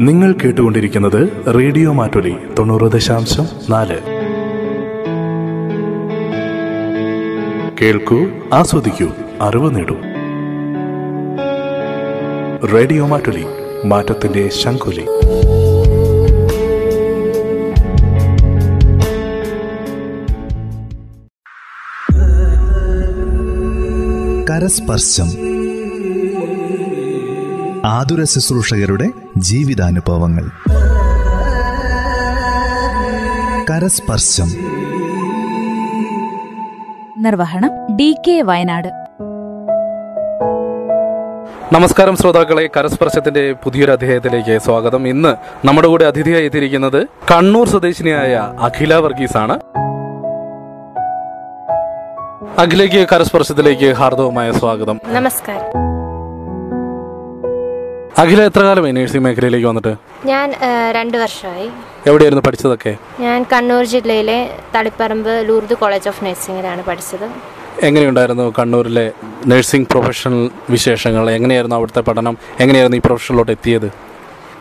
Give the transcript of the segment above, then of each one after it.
നിങ്ങൾ കേട്ടുകൊണ്ടിരിക്കുന്നത് റേഡിയോ മാറ്റൊലി തൊണ്ണൂറ് ദശാംശം നാല്. കേൾക്കൂ ആസ്വദിക്കൂ അറിവ് നേടൂ. റേഡിയോ മാറ്റൊലി മാറ്റത്തിന്റെ ശങ്കുലി കരസ്പർശം. ആതുര ശുശ്രൂഷകരുടെ ജീവിതാനുഭവങ്ങൾ. കരസ്പർശം. നിർവഹണം ഡി കെ വയനാട്. നമസ്കാരം ശ്രോതാക്കളെ കരസ്പർശത്തിന്റെ പുതിയൊരു അധ്യായത്തിലേക്ക് സ്വാഗതം. ഇന്ന് നമ്മുടെ കൂടെ അതിഥിയായി എത്തിയിരിക്കുന്നത് കണ്ണൂർ സ്വദേശിനിയായ അഖില വർഗീസ് ആണ് അഖിലേക്ക് കരസ്പർശത്തിലേക്ക് ഹാർദവമായ സ്വാഗതം. നമസ്കാരം. അഖില എത്ര കാലമായി നഴ്സിംഗ് മേഖലയിലേക്ക് വന്നിട്ട്? ഞാൻ രണ്ട് വർഷമായി. എവിടെയായിരുന്നു പഠിച്ചതൊക്കെ? ഞാൻ കണ്ണൂർ ജില്ലയിലെ തളിപ്പറമ്പ് ലൂർദ് കോളേജ് ഓഫ് നഴ്സിംഗിലാണ് പഠിച്ചത്. എങ്ങനെയുണ്ടായിരുന്നു കണ്ണൂരിലെ നഴ്സിംഗ് പ്രൊഫഷണൽ വിശേഷങ്ങൾ? എങ്ങനെയായിരുന്നു അവിടുത്തെ പഠനം? എങ്ങനെയായിരുന്നു ഈ പ്രൊഫഷനിലോട്ട് എത്തിയത്?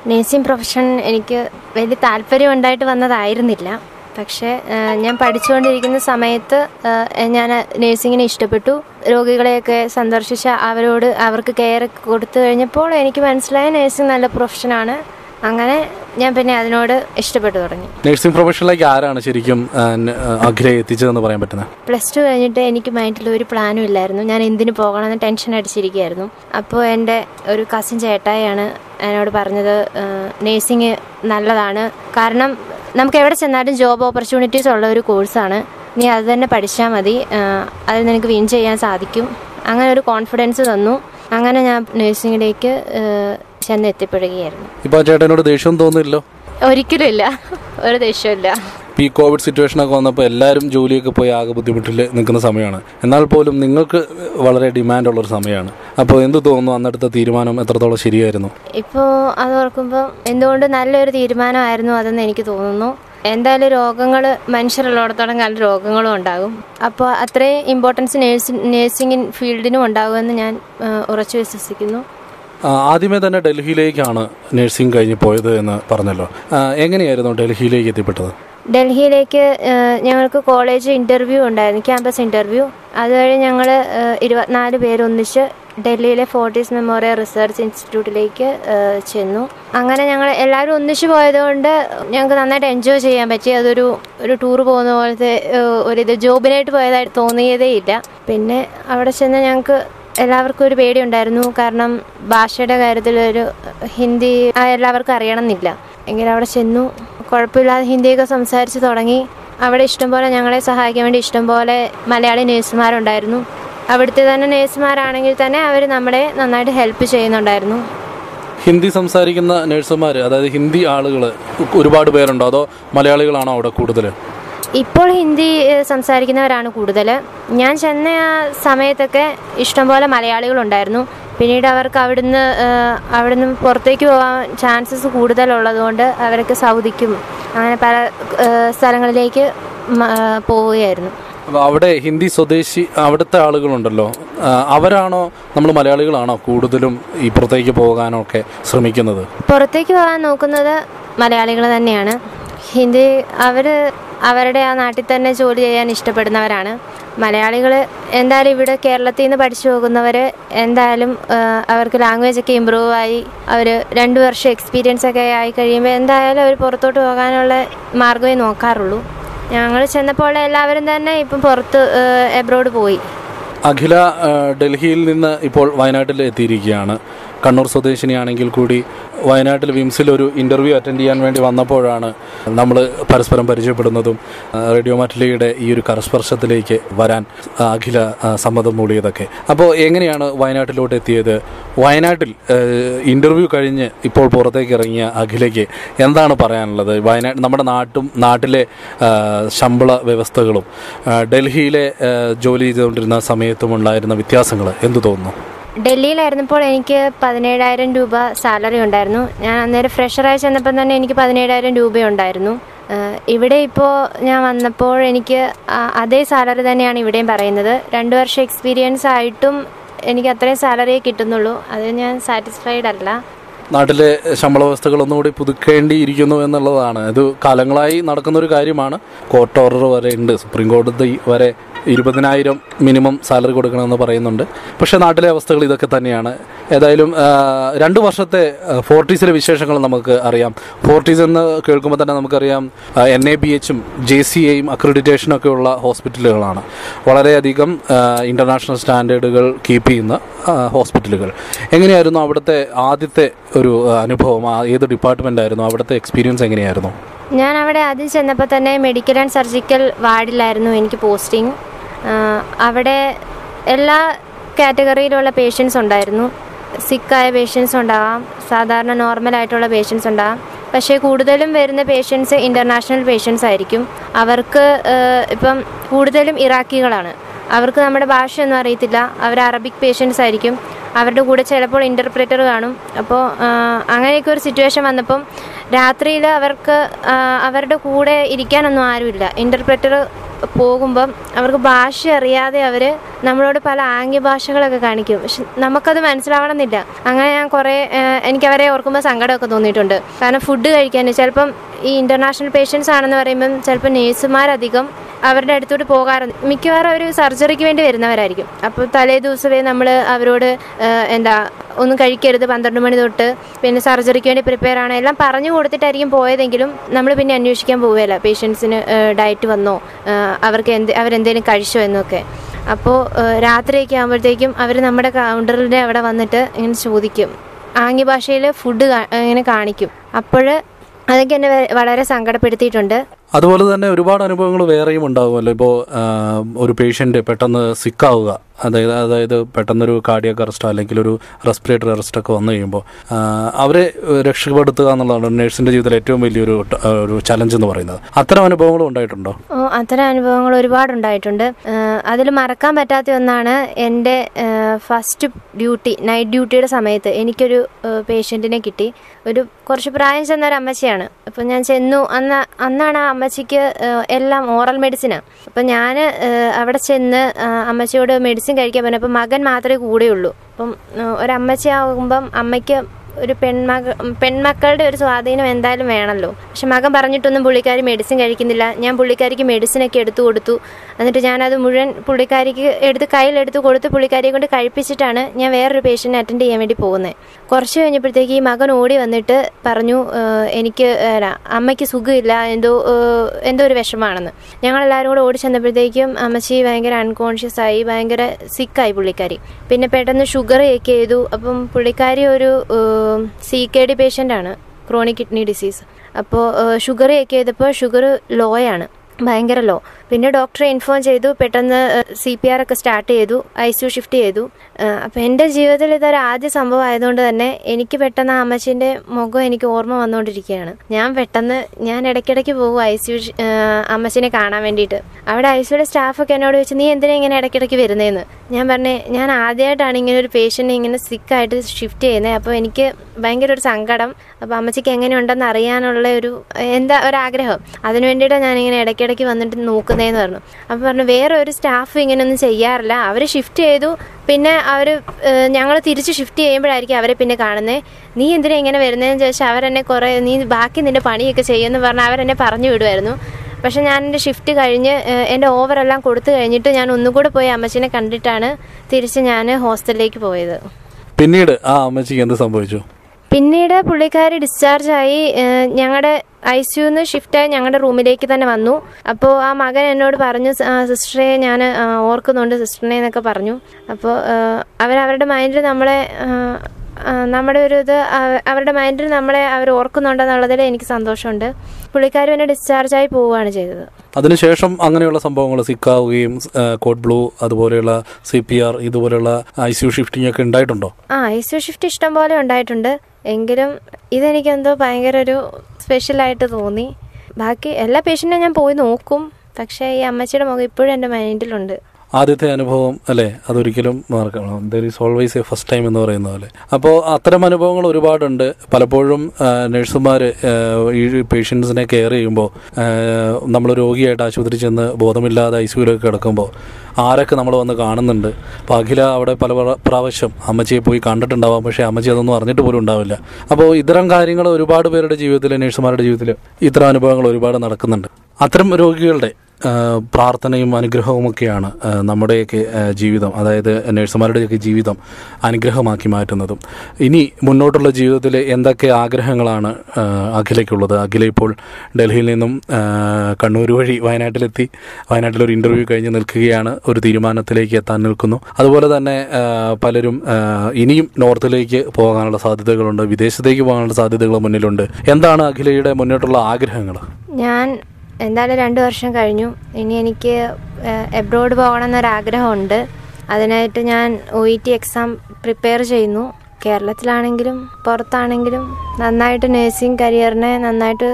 നഴ്സിംഗ് പ്രൊഫഷൻ എനിക്ക് വലിയ താല്പര്യം ഉണ്ടായിട്ട് വന്നതായിരുന്നില്ല. പക്ഷേ ഞാൻ പഠിച്ചുകൊണ്ടിരിക്കുന്ന സമയത്ത് ഞാൻ നഴ്സിങ്ങിനെ ഇഷ്ടപ്പെട്ടു. രോഗികളെയൊക്കെ സന്ദർശിച്ച അവരോട് അവർക്ക് കെയർ കൊടുത്തു കഴിഞ്ഞപ്പോൾ എനിക്ക് മനസ്സിലായ നഴ്സിംഗ് നല്ല പ്രൊഫഷനാണ് അങ്ങനെ ഞാൻ പിന്നെ അതിനോട് ഇഷ്ടപ്പെട്ടു തുടങ്ങി. നഴ്സിംഗ് പ്രൊഫഷനിലേക്ക് ആരാണ് ശരിക്കും എത്തിച്ചതെന്ന് പറയാൻ പറ്റുന്നത്? പ്ലസ് ടു കഴിഞ്ഞിട്ട് എനിക്ക് മൈൻഡിൽ ഒരു പ്ലാനും ഇല്ലായിരുന്നു. ഞാൻ എന്തിന് പോകണമെന്ന് ടെൻഷൻ അടിച്ചിരിക്കുകയായിരുന്നു. അപ്പോൾ എന്റെ ഒരു കസിൻ ചേട്ടായാണ് എന്നോട് പറഞ്ഞത് നേഴ്സിങ് നല്ലതാണ്. കാരണം നമുക്ക് എവിടെ ചെന്നാലും ജോബ് ഓപ്പർച്യൂണിറ്റീസ് ഉള്ള ഒരു കോഴ്സാണ് നീ അത് തന്നെ പഠിച്ചാൽ മതി. അത് അതിൽ നിനക്ക് വിൻ ചെയ്യാൻ സാധിക്കും. അങ്ങനെ ഒരു കോൺഫിഡൻസ് തന്നു. അങ്ങനെ ഞാൻ നഴ്സിംഗിലേക്ക് ചെന്ന് എത്തിപ്പെടുകയായിരുന്നു ഇപ്പൊ ചേട്ടനോട് ദേഷ്യം തോന്നില്ലല്ലോ ഒരിക്കലും ഇല്ല. ഒരു ദേഷ്യമില്ല ഈ കോവിഡ് സിറ്റുവേഷനൊക്കെ വന്നപ്പോൾ എല്ലാവരും ജോലിയൊക്കെ പോയി ആകെ ബുദ്ധിമുട്ടിൽ നിൽക്കുന്ന സമയമാണ്. എന്നാൽ പോലും നിങ്ങൾക്ക് വളരെ ഡിമാൻഡ് ഉള്ളൊരു സമയമാണ്. അപ്പോൾ എന്ത് തോന്നുന്നു? അന്നെടുത്ത തീരുമാനം എത്രത്തോളം ശരിയായിരുന്നു? ഇപ്പോൾ അത് ഓർക്കുമ്പോൾ എന്തുകൊണ്ട് നല്ലൊരു തീരുമാനമായിരുന്നു അതെന്ന് എനിക്ക് തോന്നുന്നു. എന്തായാലും രോഗങ്ങൾ മനുഷ്യരുള്ളിടത്തോളം കാലം രോഗങ്ങളും ഉണ്ടാകും. അപ്പോൾ അത്രയും ഇമ്പോർട്ടൻസ് നേഴ്സി നേഴ്സിംഗ് ഫീൽഡിനും ഉണ്ടാകുമെന്ന് ഞാൻ ഉറച്ചു വിശ്വസിക്കുന്നു. ആദ്യമേ തന്നെ ഡൽഹിയിലേക്കാണ് നഴ്സിംഗ് കഴിഞ്ഞ് പോയത് എന്ന് പറഞ്ഞല്ലോ. എങ്ങനെയായിരുന്നു ഡൽഹിയിലേക്ക് എത്തിപ്പെട്ടത്? ഡൽഹിയിലേക്ക് ഞങ്ങൾക്ക് കോളേജ് ഇന്റർവ്യൂ ഉണ്ടായിരുന്നു ക്യാമ്പസ് ഇന്റർവ്യൂ അതുവഴി ഞങ്ങൾ ഇരുപത്തിനാല് പേരൊന്നിച്ച് ഡൽഹിയിലെ ഫോർട്ടീസ് മെമ്മോറിയൽ റിസർച്ച് ഇൻസ്റ്റിറ്റ്യൂട്ടിലേക്ക് ചെന്നു. അങ്ങനെ ഞങ്ങൾ എല്ലാവരും ഒന്നിച്ച് പോയതുകൊണ്ട് ഞങ്ങൾക്ക് നന്നായിട്ട് എൻജോയ് ചെയ്യാൻ പറ്റി. അതൊരു ഒരു ടൂർ പോകുന്ന പോലത്തെ ഒരിത് ജോബിനായിട്ട് പോയതായിട്ട് തോന്നിയതേ ഇല്ല. പിന്നെ അവിടെ ചെന്ന് ഞങ്ങൾക്ക് എല്ലാവർക്കും ഒരു പേടി ഉണ്ടായിരുന്നു. കാരണം ഭാഷയുടെ കാര്യത്തിലൊരു ഹിന്ദി എല്ലാവർക്കും അറിയണമെന്നില്ല. എങ്കിലും അവിടെ ചെന്നു. കുഴപ്പമില്ലാതെ ഹിന്ദിയൊക്കെ സംസാരിച്ച് തുടങ്ങി. അവിടെ ഇഷ്ടംപോലെ ഞങ്ങളെ സഹായിക്കാൻ വേണ്ടി ഇഷ്ടംപോലെ മലയാളി നേഴ്സുമാരുണ്ടായിരുന്നു. അവിടുത്തെ തന്നെ നേഴ്സുമാരാണെങ്കിൽ തന്നെ അവർ നമ്മളെ നന്നായിട്ട് ഹെൽപ്പ് ചെയ്യുന്നുണ്ടായിരുന്നു. ഹിന്ദി സംസാരിക്കുന്ന നേഴ്സുമാർ അതായത് ഹിന്ദി ആളുകൾ ഒരുപാട് പേരുണ്ടോ? അതോ മലയാളികളാണോ അവിടെ കൂടുതൽ ഇപ്പോൾ ഹിന്ദി സംസാരിക്കുന്നവരാണ് കൂടുതൽ ഞാൻ ചെന്ന ആ സമയത്തൊക്കെ ഇഷ്ടംപോലെ മലയാളികളുണ്ടായിരുന്നു. പിന്നീട് അവർക്ക് അവിടുന്ന് അവിടുന്ന് പുറത്തേക്ക് പോകാൻ ചാൻസസ് കൂടുതലുള്ളതുകൊണ്ട് അവരൊക്കെ സൗദിക്കും. അങ്ങനെ പല സ്ഥലങ്ങളിലേക്ക് പോവുകയായിരുന്നു. അവിടെ ഹിന്ദി സ്വദേശി അവിടുത്തെ ആളുകളുണ്ടല്ലോ. അവരാണോ നമ്മൾ മലയാളികളാണോ കൂടുതലും ഈ പുറത്തേക്ക് പോകാനൊക്കെ ശ്രമിക്കുന്നത്? പുറത്തേക്ക് പോകാൻ നോക്കുന്നത് മലയാളികൾ തന്നെയാണ്. ഹിന്ദി അവർ അവരുടെ ആ നാട്ടിൽ തന്നെ ജോലി ചെയ്യാൻ ഇഷ്ടപ്പെടുന്നവരാണ്. മലയാളികൾ എന്തായാലും ഇവിടെ കേരളത്തിൽ നിന്ന് പഠിച്ചു പോകുന്നവർ എന്തായാലും അവർക്ക് ലാംഗ്വേജ് ഒക്കെ ഇമ്പ്രൂവ് ആയി അവർ രണ്ട് വർഷം എക്സ്പീരിയൻസ് ഒക്കെ ആയി കഴിയുമ്പോൾ എന്തായാലും അവർ പുറത്തോട്ട് പോകാനുള്ള മാർഗമേ നോക്കാറുള്ളൂ. ഞങ്ങൾ ചെന്നപ്പോൾ എല്ലാവരും തന്നെ ഇപ്പം പുറത്ത് എബ്രോഡ് പോയി. അഖില ഡൽഹിയിൽ നിന്ന് ഇപ്പോൾ വയനാട്ടിൽ എത്തിയിരിക്കുകയാണ്. കണ്ണൂർ സ്വദേശിനിയാണെങ്കിൽ കൂടി വയനാട്ടിൽ വിംസിൽ ഒരു ഇന്റർവ്യൂ അറ്റൻഡ് ചെയ്യാൻ വേണ്ടി വന്നപ്പോഴാണ് നമ്മൾ പരസ്പരം പരിചയപ്പെടുന്നതും റേഡിയോ മാറ്റിലിയുടെ ഈ ഒരു കരസ്പർശത്തിലേക്ക് വരാൻ അഖില സമ്മതം മൂടിയതൊക്കെ അപ്പോൾ എങ്ങനെയാണ് വയനാട്ടിലോട്ട് എത്തിയത്? വയനാട്ടിൽ ഇന്റർവ്യൂ കഴിഞ്ഞ് ഇപ്പോൾ പുറത്തേക്ക് ഇറങ്ങിയ അഖിലയ്ക്ക് എന്താണ് പറയാനുള്ളത്? വയനാട് നമ്മുടെ നാട്ടും നാട്ടിലെ ശമ്പള വ്യവസ്ഥകളും ഡൽഹിയിലെ ജോലി ചെയ്തുകൊണ്ടിരുന്ന സമയത്തും ഉണ്ടായിരുന്ന വ്യത്യാസങ്ങൾ എന്തു തോന്നുന്നു? ഡൽഹിയിലായിരുന്നപ്പോൾ എനിക്ക് പതിനേഴായിരം രൂപ സാലറി ഉണ്ടായിരുന്നു. ഞാൻ അന്നേരം ഫ്രഷറായി ചെന്നപ്പം തന്നെ എനിക്ക് പതിനേഴായിരം രൂപയുണ്ടായിരുന്നു. ഇവിടെ ഇപ്പോൾ ഞാൻ വന്നപ്പോൾ എനിക്ക് അതേ സാലറി തന്നെയാണ് ഇവിടെയും പറയുന്നത്. രണ്ട് വർഷം എക്സ്പീരിയൻസ് ആയിട്ടും എനിക്ക് അത്രയും സാലറിയേ കിട്ടുന്നുള്ളൂ. അതിൽ ഞാൻ സാറ്റിസ്ഫൈഡ് അല്ല. നാട്ടിലെ ശമ്പള വ്യവസ്ഥകൾ ഒന്നുകൂടി പുതുക്കേണ്ടിയിരിക്കുന്നു എന്നുള്ളതാണ്. ഇത് കാലങ്ങളായി നടക്കുന്ന ഒരു കാര്യമാണ്. കോർട്ട് ഓർഡർ വരെ ഉണ്ട്. സുപ്രീം കോടതി വരെ ഇരുപതിനായിരം മിനിമം സാലറി കൊടുക്കണമെന്ന് പറയുന്നുണ്ട്. പക്ഷേ നാട്ടിലെ അവസ്ഥകൾ ഇതൊക്കെ തന്നെയാണ്. ഏതായാലും രണ്ട് വർഷത്തെ ഫോർട്ടീസിലെ വിശേഷങ്ങൾ നമുക്ക് അറിയാം. ഫോർട്ടീസ് എന്ന് കേൾക്കുമ്പോൾ തന്നെ നമുക്കറിയാം എൻ എ ബി എച്ചും ജെ സി എയും അക്രഡിറ്റേഷനും ഒക്കെ ഉള്ള ഹോസ്പിറ്റലുകളാണ്. വളരെയധികം ഇന്റർനാഷണൽ സ്റ്റാൻഡേർഡുകൾ കീപ്പ് ചെയ്യുന്ന ഹോസ്പിറ്റലുകൾ. എങ്ങനെയായിരുന്നു അവിടുത്തെ ആദ്യത്തെ ഒരു അനുഭവം ഏത് ഡിപ്പാർട്ട്മെന്റ് ആയിരുന്നു? അവിടുത്തെ എക്സ്പീരിയൻസ് എങ്ങനെയായിരുന്നു? ഞാൻ അവിടെ ആദ്യം ചെന്നപ്പോൾ തന്നെ മെഡിക്കൽ ആൻഡ് സർജിക്കൽ വാർഡിലായിരുന്നു എനിക്ക് പോസ്റ്റിംഗ് അവിടെ എല്ലാ കാറ്റഗറിയിലുള്ള പേഷ്യൻസ് ഉണ്ടായിരുന്നു. സിക്കായ പേഷ്യൻസ് ഉണ്ടാവാം സാധാരണ നോർമൽ ആയിട്ടുള്ള പേഷ്യൻസ് ഉണ്ടാവാം. പക്ഷേ കൂടുതലും വരുന്ന പേഷ്യൻസ് ഇന്റർനാഷണൽ പേഷ്യൻസ് ആയിരിക്കും. അവർക്ക് ഇപ്പം കൂടുതലും ഇറാഖികളാണ്. അവർക്ക് നമ്മുടെ ഭാഷയൊന്നും അറിയത്തില്ല. അവർ അറബിക് പേഷ്യൻസ് ആയിരിക്കും. അവരുടെ കൂടെ ചിലപ്പോൾ ഇന്റർപ്രറ്റർ കാണും. അപ്പോൾ അങ്ങനെയൊക്കെ ഒരു സിറ്റുവേഷൻ വന്നപ്പം രാത്രിയിൽ അവർക്ക് അവരുടെ കൂടെ ഇരിക്കാനൊന്നും ആരുമില്ല. ഇന്റർപ്രറ്റർ പോകുമ്പം അവർക്ക് ഭാഷ അറിയാതെ അവർ നമ്മളോട് പല ആംഗ്യ ഭാഷകളൊക്കെ കാണിക്കും. പക്ഷെ നമുക്കത് മനസ്സിലാവണമെന്നില്ല. അങ്ങനെ ഞാൻ കുറേ എനിക്ക് അവരെ ഓർക്കുമ്പോൾ സങ്കടമൊക്കെ തോന്നിയിട്ടുണ്ട്. കാരണം ഫുഡ് കഴിക്കാൻ ചിലപ്പം ഈ ഇന്റർനാഷണൽ പേഷ്യൻസ് ആണെന്ന് പറയുമ്പം ചിലപ്പോൾ നേഴ്സുമാരധികം അവരുടെ അടുത്തോട്ട് പോകാറുണ്ട്. മിക്കവാറും അവർ സർജറിക്ക് വേണ്ടി വരുന്നവരായിരിക്കും. അപ്പോൾ തലേ ദിവസമേ നമ്മൾ അവരോട് എന്താ ഒന്നും കഴിക്കരുത് പന്ത്രണ്ട് മണി തൊട്ട് പിന്നെ സർജറിക്ക് വേണ്ടി പ്രിപ്പയർ ആണ്. എല്ലാം പറഞ്ഞു കൊടുത്തിട്ടായിരിക്കും പോയതെങ്കിലും നമ്മൾ പിന്നെ അന്വേഷിക്കാൻ പോവുകയല്ല. പേഷ്യൻസിന് ഡയറ്റ് വന്നോ അവർക്ക് എന്ത് അവരെന്തേലും കഴിച്ചോ എന്നൊക്കെ. അപ്പോൾ രാത്രിയൊക്കെ ആകുമ്പോഴത്തേക്കും അവർ നമ്മുടെ കൗണ്ടറിന്റെ അവിടെ വന്നിട്ട് ഇങ്ങനെ ചോദിക്കും. ആംഗ്യ ഭാഷയിൽ ഫുഡ് ഇങ്ങനെ കാണിക്കും. അപ്പോൾ അതൊക്കെ എന്നെ വളരെ സങ്കടപ്പെടുത്തിയിട്ടുണ്ട്. അതുപോലെ തന്നെ ഒരുപാട് അനുഭവങ്ങൾ വേറെയും ഉണ്ടാകുമല്ലോ. ഇപ്പോൾ ഒരു പേഷ്യന്റ് പെട്ടെന്ന് സിക്കാവുക അതായത് അതായത് പെട്ടെന്നൊരു കാർഡിയക് അറസ്റ്റോ അല്ലെങ്കിൽ ഒരു റെസ്പിറേറ്ററി അറസ്റ്റൊക്കെ വന്നു കഴിയുമ്പോൾ അവരെ രക്ഷപ്പെടുത്തുക എന്നുള്ളതാണ് നഴ്സിന്റെ ജീവിതത്തിലെ ഏറ്റവും വലിയൊരു ഒരു ചലഞ്ച് എന്ന് പറയുന്നത്. അത്തരം അനുഭവങ്ങൾ ഉണ്ടായിട്ടുണ്ടോ? അത്തരം അനുഭവങ്ങൾ ഒരുപാട് ഉണ്ടായിട്ടുണ്ട്. അതിൽ മറക്കാൻ പറ്റാത്ത ഒന്നാണ് എന്റെ ഫസ്റ്റ് ഡ്യൂട്ടി നൈറ്റ് ഡ്യൂട്ടിയുടെ സമയത്ത് എനിക്കൊരു പേഷ്യന്റിനെ കിട്ടി. ഒരു കുറച്ച് പ്രായം ചെന്ന ഒരു അമ്മച്ചിയാണ്. അപ്പം ഞാൻ ചെന്നു. അന്ന് അന്നാണ് ആ അമ്മച്ചിക്ക് എല്ലാം ഓറൽ മെഡിസിനാണ് അപ്പം ഞാൻ അവിടെ ചെന്ന് അമ്മച്ചിയോട് മെഡിസിൻ കഴിക്കാൻ പറ്റും. അപ്പം മകൻ മാത്രമേ കൂടെയുള്ളൂ. അപ്പം ഒരമ്മച്ചയാകുമ്പം അമ്മയ്ക്ക് ഒരു പെൺമക പെൺമക്കളുടെ ഒരു സ്വാധീനം എന്തായാലും വേണമല്ലോ പക്ഷെ മകൻ പറഞ്ഞിട്ടൊന്നും പുള്ളിക്കാരി മെഡിസിൻ കഴിക്കുന്നില്ല. ഞാൻ പുള്ളിക്കാരിക്ക് മെഡിസിനൊക്കെ എടുത്തു കൊടുത്തു. എന്നിട്ട് ഞാനത് മുഴുവൻ പുള്ളിക്കാരിക്ക് എടുത്ത് കയ്യിലെടുത്ത് കൊടുത്ത് പുള്ളിക്കാരിയെ കൊണ്ട് കഴിപ്പിച്ചിട്ടാണ് ഞാൻ വേറൊരു പേഷ്യന്റിനെ അറ്റൻഡ് ചെയ്യാൻ വേണ്ടി പോകുന്നത് കുറച്ച് കഴിഞ്ഞപ്പോഴത്തേക്ക് ഈ മകൻ ഓടി വന്നിട്ട് പറഞ്ഞു എനിക്ക് അമ്മയ്ക്ക് സുഖമില്ല. എന്തോ എന്തോ ഒരു വിഷമാണെന്ന് ഞങ്ങളെല്ലാവരും കൂടെ ഓടി ചെന്നപ്പോഴത്തേക്കും അമ്മച്ചി ഭയങ്കര അൺകോൺഷ്യസ് ആയി ഭയങ്കര സിക്കായി പുള്ളിക്കാരി. പിന്നെ പെട്ടെന്ന് ഷുഗർ ചെക്ക് ചെയ്തു. അപ്പം പുള്ളിക്കാരി ഒരു സി കെ ഡി പേഷ്യന്റാണ് ക്രോണിക് കിഡ്നി ഡിസീസ് അപ്പോൾ ഷുഗർ ചെക്ക് ചെയ്തപ്പോൾ ഷുഗർ ലോ ആണ്. ഭയങ്കര ലോ പിന്നെ ഡോക്ടറെ ഇൻഫോം ചെയ്തു പെട്ടെന്ന് സി പി ആർ ഒക്കെ സ്റ്റാർട്ട് ചെയ്തു ഐ സി ഷിഫ്റ്റ് ചെയ്തു. അപ്പം എന്റെ ജീവിതത്തിൽ ഇതൊരു ആദ്യ സംഭവം ആയതുകൊണ്ട് തന്നെ എനിക്ക് പെട്ടെന്ന് ആ അമ്മച്ചിന്റെ മുഖം എനിക്ക് ഓർമ്മ വന്നുകൊണ്ടിരിക്കുകയാണ്. ഞാൻ പെട്ടെന്ന് ഞാൻ ഇടയ്ക്കിടയ്ക്ക് പോകും ഐ സി അമ്മച്ചിനെ കാണാൻ വേണ്ടിയിട്ട്. അവിടെ ഐ സിയുടെ സ്റ്റാഫൊക്കെ എന്നോട് ചോദിച്ചു നീ എന്തിനാ ഇങ്ങനെ ഇടയ്ക്കിടയ്ക്ക് വരുന്നതെന്ന് ഞാൻ പറഞ്ഞേ ഞാൻ ആദ്യമായിട്ടാണ് ഇങ്ങനെ ഒരു പേഷ്യന്റിനെ ഇങ്ങനെ സിക്കായിട്ട് ഷിഫ്റ്റ് ചെയ്യുന്നത് അപ്പോൾ എനിക്ക് ഭയങ്കര ഒരു സങ്കടം. അപ്പോൾ അമ്മച്ചിക്ക് എങ്ങനെയുണ്ടെന്ന് അറിയാനുള്ള ഒരു എന്താ ഒരാഗ്രഹം. അതിനു വേണ്ടിയിട്ടാണ് ഞാനിങ്ങനെ ഇടയ്ക്കിടയ്ക്ക് വന്നിട്ട് നോക്കുന്നതെന്ന് പറഞ്ഞു. അപ്പം പറഞ്ഞു വേറെ ഒരു സ്റ്റാഫ് ഇങ്ങനെയൊന്നും ചെയ്യാറില്ല. അവർ ഷിഫ്റ്റ് ചെയ്തു. പിന്നെ അവർ ഞങ്ങൾ തിരിച്ച് ഷിഫ്റ്റ് ചെയ്യുമ്പോഴായിരിക്കും അവരെ പിന്നെ കാണുന്നത് നീ എന്തിനാ ഇങ്ങനെ വരുന്നതെന്ന് ചോദിച്ചാൽ അവരെന്നെ കുറേ നീ ബാക്കി നിന്റെ പണിയൊക്കെ ചെയ്യുമെന്ന് പറഞ്ഞാൽ അവരെന്നെ പറഞ്ഞു വിടുമായിരുന്നു പക്ഷെ ഞാൻ എന്റെ ഷിഫ്റ്റ് കഴിഞ്ഞ് എന്റെ ഓവറെല്ലാം കൊടുത്തു കഴിഞ്ഞിട്ട് ഞാൻ ഒന്നുകൂടെ പോയി അമ്മച്ചിനെ കണ്ടിട്ടാണ് തിരിച്ച് ഞാൻ ഹോസ്റ്റലിലേക്ക് പോയത്. പിന്നീട് ആ അമ്മച്ചിക്ക് എന്ത് സംഭവിച്ചു? പിന്നീട് പുള്ളിക്കാരി ഡിസ്ചാർജായി ഞങ്ങളുടെ ഐ സിയുന്ന് ഷിഫ്റ്റായി ഞങ്ങളുടെ റൂമിലേക്ക് തന്നെ വന്നു. അപ്പോൾ ആ മകൻ എന്നോട് പറഞ്ഞു "സ- സിസ്റ്ററെ ഞാൻ ഓർക്കുന്നുണ്ട് സിസ്റ്ററിനെ എന്നൊക്കെ പറഞ്ഞു. അപ്പോൾ അവരവരുടെ മൈൻഡിൽ നമ്മളെ നമ്മുടെ ഒരു ഇത് അവരുടെ മൈൻഡിൽ നമ്മളെ അവർ ഓർക്കുന്നുണ്ടെന്നുള്ളതിൽ എനിക്ക് സന്തോഷമുണ്ട്. പുള്ളിക്കാരി എന്നെ ഡിസ്ചാർജായി പോവുകയാണ് ചെയ്തത്. അതിനുശേഷം അങ്ങനെയുള്ള സംഭവങ്ങൾ സിക്കാവുകയും കോഡ് ബ്ലൂ അതുപോലെയുള്ള സി പി ആർ ഇതുപോലെയുള്ള ഐ സി യു ഷിഫ്റ്റിംഗ് ഒക്കെ ഉണ്ടായിട്ടുണ്ടോ? ആ ഐ സി ഷിഫ്റ്റ് ഇഷ്ടം പോലെ ഉണ്ടായിട്ടുണ്ട്. എങ്കിലും ഇതെനിക്കെന്തോ ഭയങ്കര ഒരു സ്പെഷ്യലായിട്ട് തോന്നി. ബാക്കി എല്ലാ പേഷ്യന്റും ഞാൻ പോയി നോക്കും. പക്ഷേ ഈ അമ്മച്ചിയുടെ മുഖം ഇപ്പോഴും എന്റെ മൈൻഡിലുണ്ട് ആദ്യത്തെ അനുഭവം അല്ലേ? അതൊരിക്കലും മറക്കണം there is always a first time എന്ന് പറയുന്ന പോലെ. അപ്പോൾ അത്തരം അനുഭവങ്ങൾ ഒരുപാടുണ്ട്. പലപ്പോഴും നഴ്സുമാർ ഈ പേഷ്യൻസിനെ കെയർ ചെയ്യുമ്പോൾ നമ്മൾ രോഗിയായിട്ട് ആശുപത്രി ചെന്ന് ബോധമില്ലാതെ ഐ സിയുലൊക്കെ കിടക്കുമ്പോൾ ആരൊക്കെ നമ്മൾ വന്ന് കാണുന്നുണ്ട്? അപ്പോൾ അഖില അവിടെ പല പ്ര- പ്രാവശ്യം അമ്മച്ചിയെ പോയി കണ്ടിട്ടുണ്ടാവാം. പക്ഷേ അമ്മച്ചി അതൊന്നും അറിഞ്ഞിട്ട് പോലും ഉണ്ടാവില്ല. അപ്പോൾ ഇത്തരം കാര്യങ്ങൾ ഒരുപാട് പേരുടെ ജീവിതത്തിൽ നഴ്സുമാരുടെ ജീവിതത്തിൽ ഇത്തരം അനുഭവങ്ങൾ ഒരുപാട് നടക്കുന്നുണ്ട്. അത്തരം രോഗികളുടെ പ്രാർത്ഥനയും അനുഗ്രഹവുമൊക്കെയാണ് നമ്മുടെയൊക്കെ ജീവിതം അതായത് നഴ്സുമാരുടെയൊക്കെ ജീവിതം അനുഗ്രഹമാക്കി മാറ്റുന്നതും. ഇനി മുന്നോട്ടുള്ള ജീവിതത്തിൽ എന്തൊക്കെ ആഗ്രഹങ്ങളാണ് അഖിലയ്ക്കുള്ളത്? അഖില ഇപ്പോൾ ഡൽഹിയിൽ നിന്നും കണ്ണൂർ വഴി വയനാട്ടിലെത്തി വയനാട്ടിൽ ഒരു ഇന്റർവ്യൂ കഴിഞ്ഞ് നിൽക്കുകയാണ് ഒരു തീരുമാനത്തിലേക്ക് എത്താൻ നിൽക്കുന്നു. അതുപോലെ തന്നെ പലരും ഇനിയും നോർത്തിലേക്ക് പോകാനുള്ള സാധ്യതകളുണ്ട് വിദേശത്തേക്ക് പോകാനുള്ള സാധ്യതകൾ മുന്നിലുണ്ട്. എന്താണ് അഖിലയുടെ മുന്നോട്ടുള്ള ആഗ്രഹങ്ങൾ? ഞാൻ എന്തായാലും രണ്ട് വർഷം കഴിഞ്ഞു. ഇനി എനിക്ക് എബ്രോഡ് പോകണം എന്നൊരാഗ്രഹമുണ്ട് അതിനായിട്ട് ഞാൻ O E T exam prepare ചെയ്യുന്നു. കേരളത്തിലാണെങ്കിലും പുറത്താണെങ്കിലും നന്നായിട്ട് നേഴ്സിംഗ് കരിയറിനെ നന്നായിട്ട്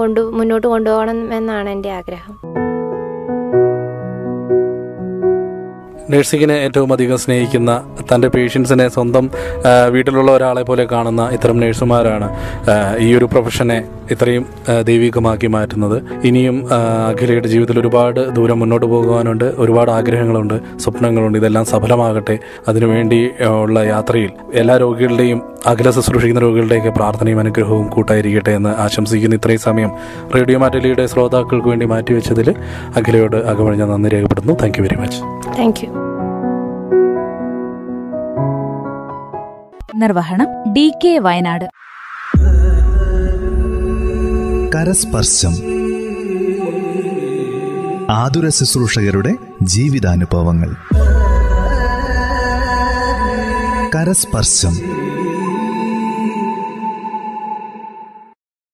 കൊണ്ടു മുന്നോട്ട് കൊണ്ടുപോകണം എന്നാണ് എന്റെ ആഗ്രഹം. നഴ്സിങ്ങിനെ ഏറ്റവും അധികം സ്നേഹിക്കുന്ന തന്റെ പേഷ്യൻസിനെ സ്വന്തം വീട്ടിലുള്ള ഒരാളെ പോലെ കാണുന്ന ഇത്തരം നഴ്സുമാരാണ് ഈ ഒരു പ്രൊഫഷനെ ഇത്രയും ദൈവികമാക്കി മാറ്റുന്നത്. ഇനിയും അഖിലയുടെ ജീവിതത്തിൽ ഒരുപാട് ദൂരം മുന്നോട്ട് പോകുവാനുണ്ട് ഒരുപാട് ആഗ്രഹങ്ങളുണ്ട് സ്വപ്നങ്ങളുണ്ട് ഇതെല്ലാം സഫലമാകട്ടെ. അതിനുവേണ്ടി ഉള്ള യാത്രയിൽ എല്ലാ രോഗികളുടെയും അഖില ശുശ്രൂഷിക്കുന്ന രോഗികളുടെയൊക്കെ പ്രാർത്ഥനയും അനുഗ്രഹവും കൂട്ടായിരിക്കട്ടെ എന്ന് ആശംസിക്കുന്ന. ഇത്രയും സമയം റേഡിയോ മാറ്റലിയുടെ ശ്രോതാക്കൾക്ക് വേണ്ടി മാറ്റിവെച്ചതിൽ അഖിലയോട് അകമഴിഞ്ഞ നന്ദി രേഖപ്പെടുന്നു thank you very much thank you നിർവഹണം ഡി കെ വയനാട്. കരസ്പർശം. ആതുര ശുശ്രൂഷകരുടെ ജീവിതാനുഭവങ്ങൾ. കരസ്പർശം.